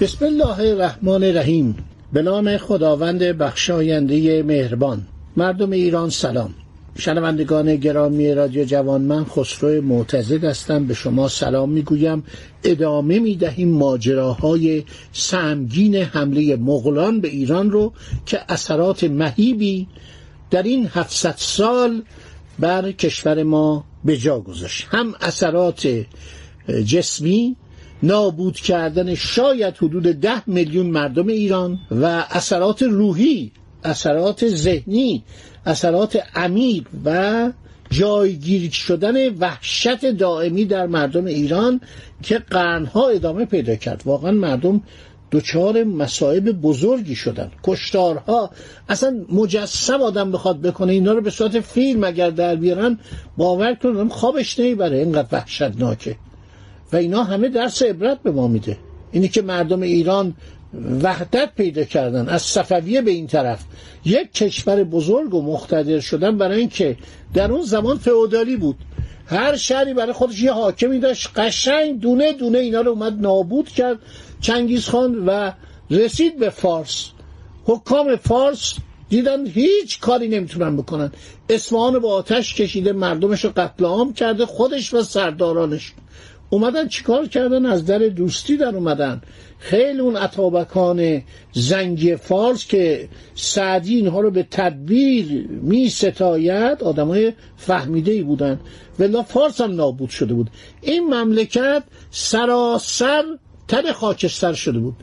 بسم الله الرحمن الرحیم. به نام خداوند بخشاینده مهربان. مردم ایران سلام. شنوندگان گرامی رادیو جوان من خسرو معتزد هستم. به شما سلام می‌گویم. ادامه می‌دهیم ماجراهای سمگین حمله مغولان به ایران رو که اثرات مهیبی در این 700 سال بر کشور ما به جا گذاشت. هم اثرات جسمی نابود کردن شاید حدود ده میلیون مردم ایران و اثرات روحی اثرات ذهنی اثرات عمیق و جایگیر شدن وحشت دائمی در مردم ایران که قرنها ادامه پیدا کرد. واقعا مردم دچار مصائب بزرگی شدن. کشتارها. اصلا مجسم آدم بخواد بکنه. اینا رو به صورت فیلم اگر در بیارن باور کنم خوابش نمی‌بره اینقدر وحشتناکه. و اینا همه درس عبرت به ما میده. اینی که مردم ایران وحدت پیدا کردن از صفویه به این طرف. یک کشور بزرگ و مقتدر شدن برای اینکه در اون زمان فئودالی بود. هر شهری برای خودش یه حاکمی داشت قشنگ دونه دونه اینا رو اومد نابود کرد. چنگیز خان و رسید به فارس. حکام فارس دیدن هیچ کاری نمی‌تونن بکنن. اصفهان با آتش کشیده مردمش رو قتل عام کرده خودش و سردارانش. اومدن چیکار کردن؟ از در دوستی در اومدن. خیلی اون اتابکان زنگی فارس که سعدی اینها رو به تدبیر می ستاید آدمای فهمیده ای بودن. ولی فارس هم نابود شده بود. این مملکت سراسر تن خاکستر شده بود.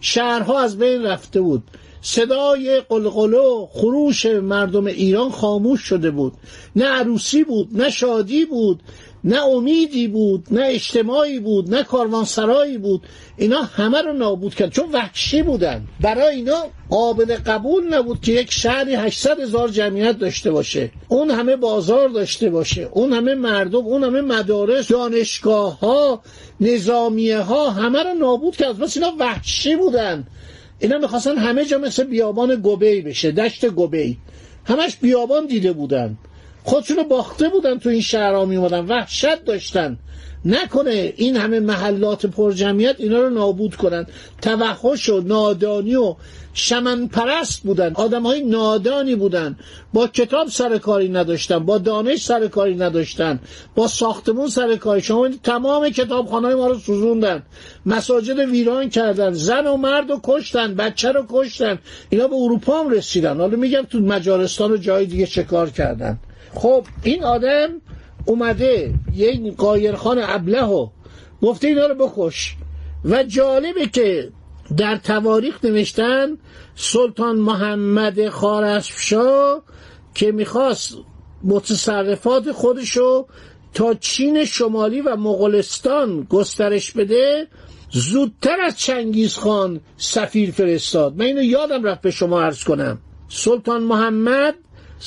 شهرها از بین رفته بود. صدای قلقلو خروش مردم ایران خاموش شده بود. نه عروسی بود نه شادی بود. نه امیدی بود نه اجتماعی بود نه کاروانسرایی بود. اینا همه رو نابود کرد. چون وحشی بودن. برای اینا قابل قبول نبود که یک شهری 800 هزار جمعیت داشته باشه. اون همه بازار داشته باشه. اون همه مردم اون همه مدارس دانشگاه ها نظامیه ها همه رو نابود کرد. بس اینا وحشی بودن. اینا می‌خواستن همه جا مثل بیابان گوبی بشه دشت گوبی همش بیابان دیده بودن. خودشونو باخته بودن تو این شهرها میومدن وحشت داشتن. نکنه این همه محلات پرجمعیت اینا رو نابود کنن. توحش و نادانی و شمن پرست بودن. آدم های نادانی بودن. با کتاب سرکاری نداشتن با دانش سرکاری نداشتن با ساختمون سرکاری شما تمام کتابخانه ما رو سوزوندن. مساجد ویران کردن. زن و مرد رو کشتن بچه رو کشتن. اینا به اروپا هم رسیدن. حالا میگم تو مجارستان و جای دیگه چه کار کردن. خب این آدم اومده یه قایرخان ابله و گفته اینا رو بکش. و جالبه که در تواریخ نوشتن سلطان محمد خارزمشاه که می‌خواست متصرفات خودشو تا چین شمالی و مغولستان گسترش بده زودتر از چنگیز خان سفیر فرستاد. من اینو یادم رفت به شما عرض کنم. سلطان محمد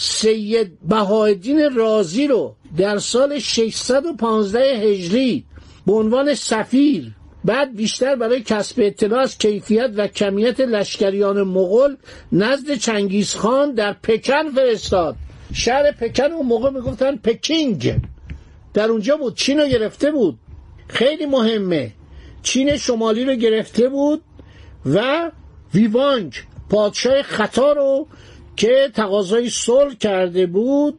سید بهایدین رازی رو در سال 615 هجری به عنوان سفیر بعد بیشتر برای کسب اطلاع از کیفیت و کمیت لشکریان مغول نزد چنگیزخان در پکن فرستاد. شهر پکن اون موقع می‌گفتن پکینگ. در اونجا بود چین رو گرفته بود. خیلی مهمه. چین شمالی رو گرفته بود و ویوانگ پادشاه خطا رو که تقاضای صلح کرده بود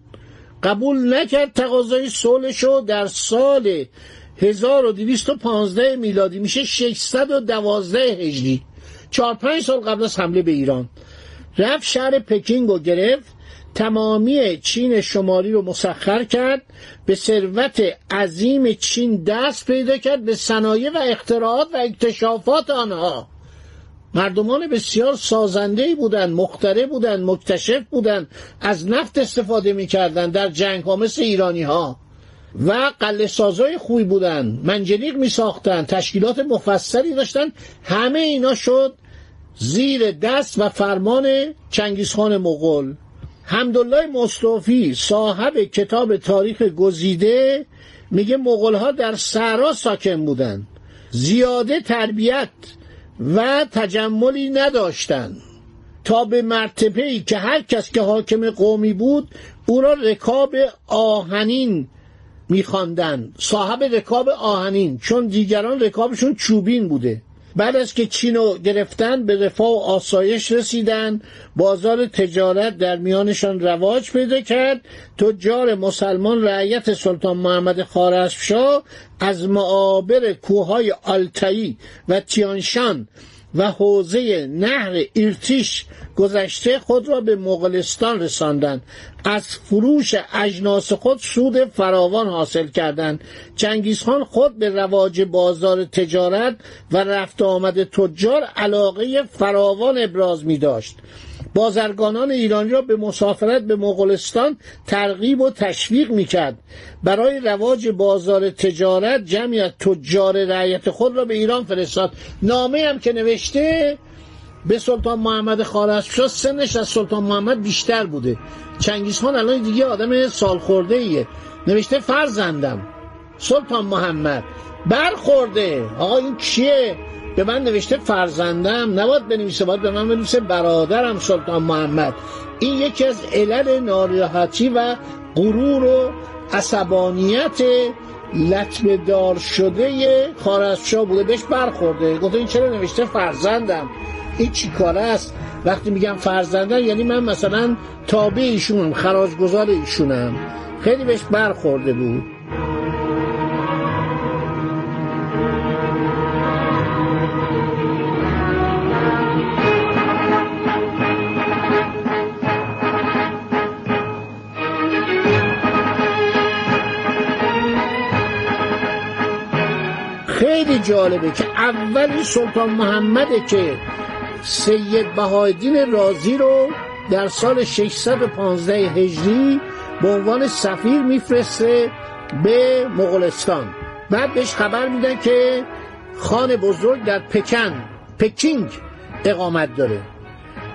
قبول نکرد تقاضای صلحشو در سال 1215 میلادی میشه 612 هجری چهار پنج سال قبل از حمله به ایران. رفت شهر پکینگ رو گرفت تمامی چین شمالی رو مسخر کرد به ثروت عظیم چین دست پیدا کرد به صنایع و اختراعات و اکتشافات آنها. مردمان بسیار سازنده بودند مختره بودند مکتشف بودند از نفت استفاده می‌کردند در جنگ ها مثل ایرانی ها و قله سازای خوبی بودن منجنیق می ساختن تشکیلات مفصلی داشتن همه اینا شد زیر دست و فرمان چنگیزخان مغول. حمدالله مصطفی صاحب کتاب تاریخ گزیده میگه مغول ها در صحرا ساکن بودن زیاده تربیت و تجملی نداشتند تا به مرتبه ای که هر کس که حاکم قومی بود او را رکاب آهنین میخواندند. صاحب رکاب آهنین چون دیگران رکابشون چوبین بوده. بعد از که چینو گرفتن به رفاه و آسایش رسیدن. بازار تجارت در میانشان رواج پیدا کرد. تجار مسلمان رعیت سلطان محمد خارزمشاه از معابر کوههای آلتایی و تیانشان و حوزه نهر ایرتیش گذشته خود را به مغولستان رساندند. از فروش اجناس خود سود فراوان حاصل کردند. چنگیزخان خود به رواج بازار تجارت و رفت آمد تجار علاقه فراوان ابراز می داشت بازرگانان ایرانی را به مسافرت به مغولستان ترغیب و تشویق می‌کرد. برای رواج بازار تجارت جمعی از تجار رعیت خود را به ایران فرستاد. نامه هم که نوشته به سلطان محمد خارزمشاه سنش از سلطان محمد بیشتر بوده. چنگیزخان الان دیگه آدم سال خورده ایه نوشته فرزندم سلطان محمد برخورده. آقا این کیه به من نوشته فرزندم نباید بنویسه باید به من بنویسه برادرم سلطان محمد. این یکی از علل ناراحتی و غرور و عصبانیت لطمه دار شده خارزمشاه بوده. بهش برخورده. گفته این چرا نوشته فرزندم؟ این چی کار است؟ وقتی میگم فرزندم یعنی من مثلا تابع ایشونم خراجگذار ایشونم. خیلی بهش برخورده بود. خیلی جالبه که اولی سلطان محمده که سید بهایدین رازی رو در سال 615 هجری به عنوان سفیر میفرسته به مغولستان. بعد بهش خبر میدن که خان بزرگ در پکن پکینگ اقامت داره.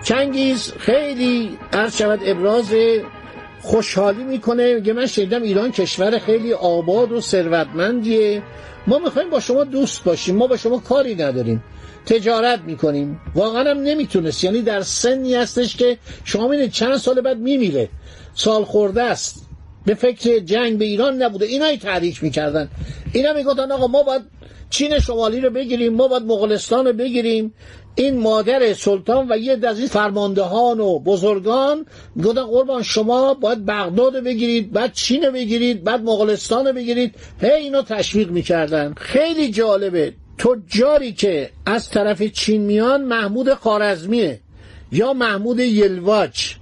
چنگیز خیلی عرض شود ابراز خوشحالی می‌کنه. میگه من شنیدم ایران کشور خیلی آباد و ثروتمندیه. ما می‌خوایم با شما دوست باشیم ما با شما کاری نداریم تجارت می‌کنیم. واقعا هم نمی‌تونست. یعنی در سنی هستش که شما می‌دید چند سال بعد میمیره. سال خورده است. به فکر جنگ به ایران نبوده. اینایی تحریک می‌کردن. اینا می‌گفتن آقا ما باید چین شمالی رو بگیریم ما باید مغولستان رو بگیریم. این مادر سلطان و یه از این فرماندهان و بزرگان می‌گفتن قربان شما باید بغداد بگیرید بعد چین بگیرید بعد مغولستان بگیرید. هی اینو تشویق می‌کردن. خیلی جالبه. تجاری که از طرف چین میان محمود خارزمیه یا محمود یلواچ.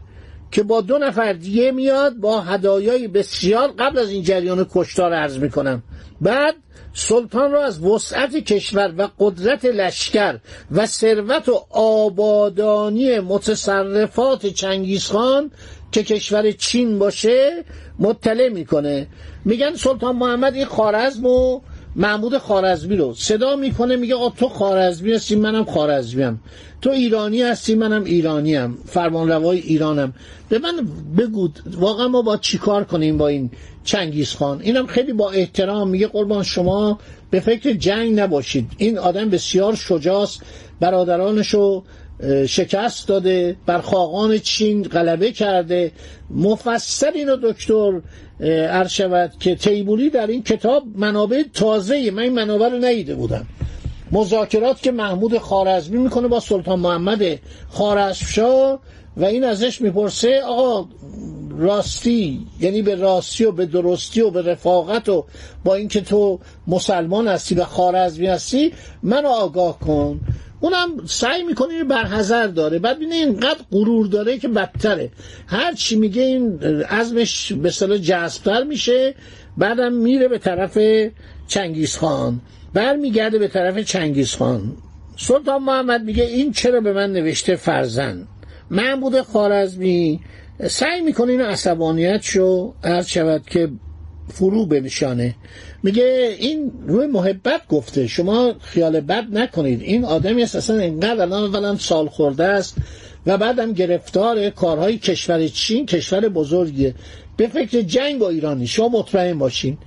که با دو نفر دیگه میاد با هدایای بسیار قبل از این جریان کشتار عرض می‌کنم. بعد سلطان را از وسعت کشور و قدرت لشکر و ثروت و آبادانی متصرفات چنگیزخان که کشور چین باشه مطلع می‌کنه. میگن سلطان محمد این خارزم و محمود خارزمی رو. صدا می‌کنه میگه آ تو خارزمی هستی منم خارزمیم تو ایرانی هستی منم ایرانیم. فرمان روای ایرانم. به من بگو واقعا ما با چیکار کنیم با این چنگیز خان؟ اینم خیلی با احترام میگه قربان شما به فکر جنگ نباشید. این آدم بسیار شجاست برادرانشو شکست داده بر خاقان چین غلبه کرده. مفصل اینو دکتر شود که تیبولی در این کتاب منابع تازه من این منابع رو ندیده بودم. مذاکرات که محمود خارزمی می‌کنه با سلطان محمد خارزمشاه و این ازش می‌پرسه آقا راستی یعنی به راستی و به درستی و به رفاقت و با اینکه تو مسلمان هستی و خارزمی هستی منو آگاه کن. اونم سعی می‌کنه اینو برحضر داره. بعد بینه اینقدر غرور داره که بدتره. هر چی میگه این عزمش به صلاح جذبتر میشه. بعدم میره به طرف چنگیز خان. برمیگرده به طرف چنگیز خان. سلطان محمد میگه این چرا به من نوشته فرزند؟ محمود خارزمی سعی می‌کنه این عصبانیت شو. عرض شود که فرو بنشانه. میگه این روی محبت گفته شما خیال بد نکنید. این آدمی است اصلا اینقدر الان اولا سال خورده است و بعدم گرفتار کارهای کشور چین کشور بزرگیه. به فکر جنگ با ایرانی شما مطمئن باشین.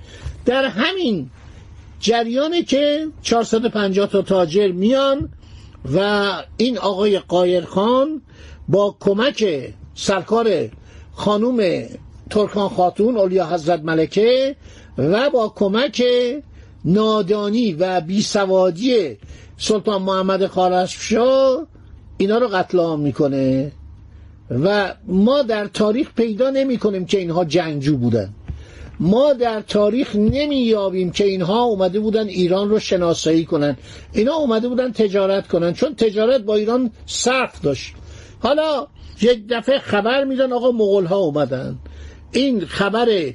در همین جریانی که 450 تا تاجر میان و این آقای قایرخان با کمک سرکار خانوم ترکان خاتون اولیا حضرت ملکه و با کمک نادانی و بیسوادی سلطان محمد خارزمشاه اینا رو قتل عام می‌کنه و ما در تاریخ پیدا نمی کنیم که اینها جنگجو بودن. ما در تاریخ نمییابیم که اینها اومده بودن ایران رو شناسایی کنن. اینا اومده بودن تجارت کنن چون تجارت با ایران صرف داشت. حالا یک دفعه خبر میدن آقا مغول ها اومدن. این خبر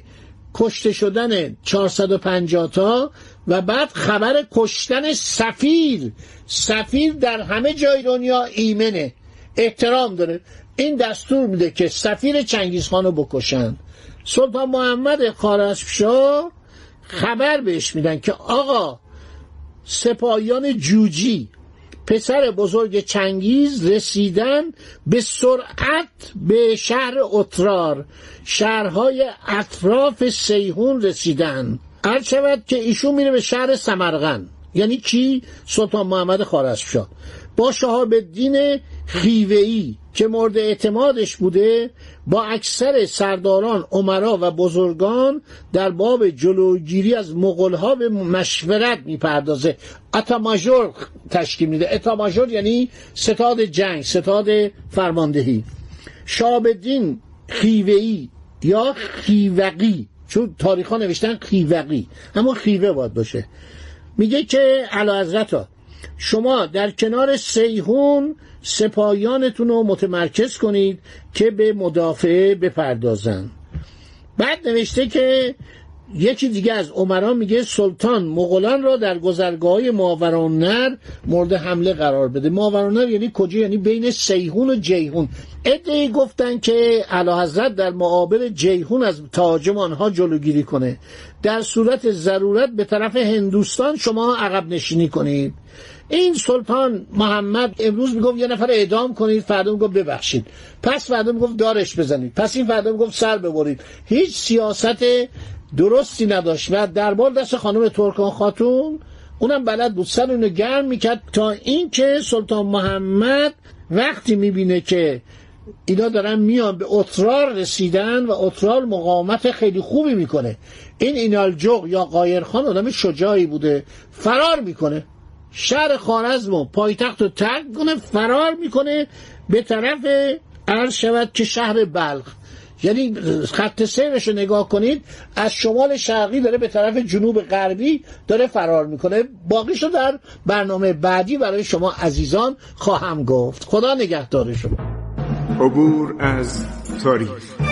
کشته شدن 450 تا و بعد خبر کشتن سفیر. سفیر در همه جای دنیا ایمنه. احترام داره. این دستور میده که سفیر چنگیزخان رو بکشن سلطان محمد خارزمشاه خبر بهش میدن که آقا سپاهیان جوجی پسر بزرگ چنگیز رسیدن به سرعت به شهر اترار. شهرهای اطراف سیهون رسیدن. هر شود که ایشون میره به شهر سمرغن یعنی کی سلطان محمد خارزمشاه با شهاب الدین خیوهی که مورد اعتمادش بوده با اکثر سرداران عمرا و بزرگان در باب جلوگیری از مغلها به مشورت می‌پردازه. اتاماژور تشکیل میده. اتاماژور یعنی ستاد جنگ ستاد فرماندهی. شهاب الدین خیوهی یا خیوقی؟ چون تاریخ ها نوشتن خیوقی. همون خیوه باید باشه. میگه که علا شما در کنار سیهون سپاهیانتون رو متمرکز کنید که به مدافعه بپردازن. بعد نوشته که یکی دیگه از عمران میگه سلطان مغولان را در گذرگاه ماورانر مورد حمله قرار بده. ماورانر یعنی کجا؟ یعنی بین سیهون و جیهون ادعی گفتن که اعلی حضرت در معابر جیهون از تهاجم آنها جلوگیری کنه. در صورت ضرورت به طرف هندوستان شما عقب نشینی کنید. این سلطان محمد امروز می‌گفت یه نفر اعدام کنید فردا می‌گفت ببخشید. پس فردا می‌گفت دارش بزنید. پس این فردا می‌گفت سر ببرید. هیچ سیاست درستی نداشت. و دربار دست خانم ترکان خاتون اونم بلد بود. سر اونو گرم می‌کرد تا اینکه سلطان محمد وقتی می‌بینه که اینا دارن میان به اترار رسیدن و اترار مقاومت خیلی خوبی می‌کنه. این اینالجوق یا قایرخان آدم شجاعی بوده. فرار می‌کنه. شهر خارزم و پایتخت رو ترک کنه فرار می‌کنه. به طرف عرض شود که شهر بلخ. یعنی خط سیرش رو نگاه کنید از شمال شرقی داره به طرف جنوب غربی داره فرار می‌کنه. باقیش رو در برنامه بعدی برای شما عزیزان خواهم گفت. خدا نگهدار شما. عبور از تاریخ.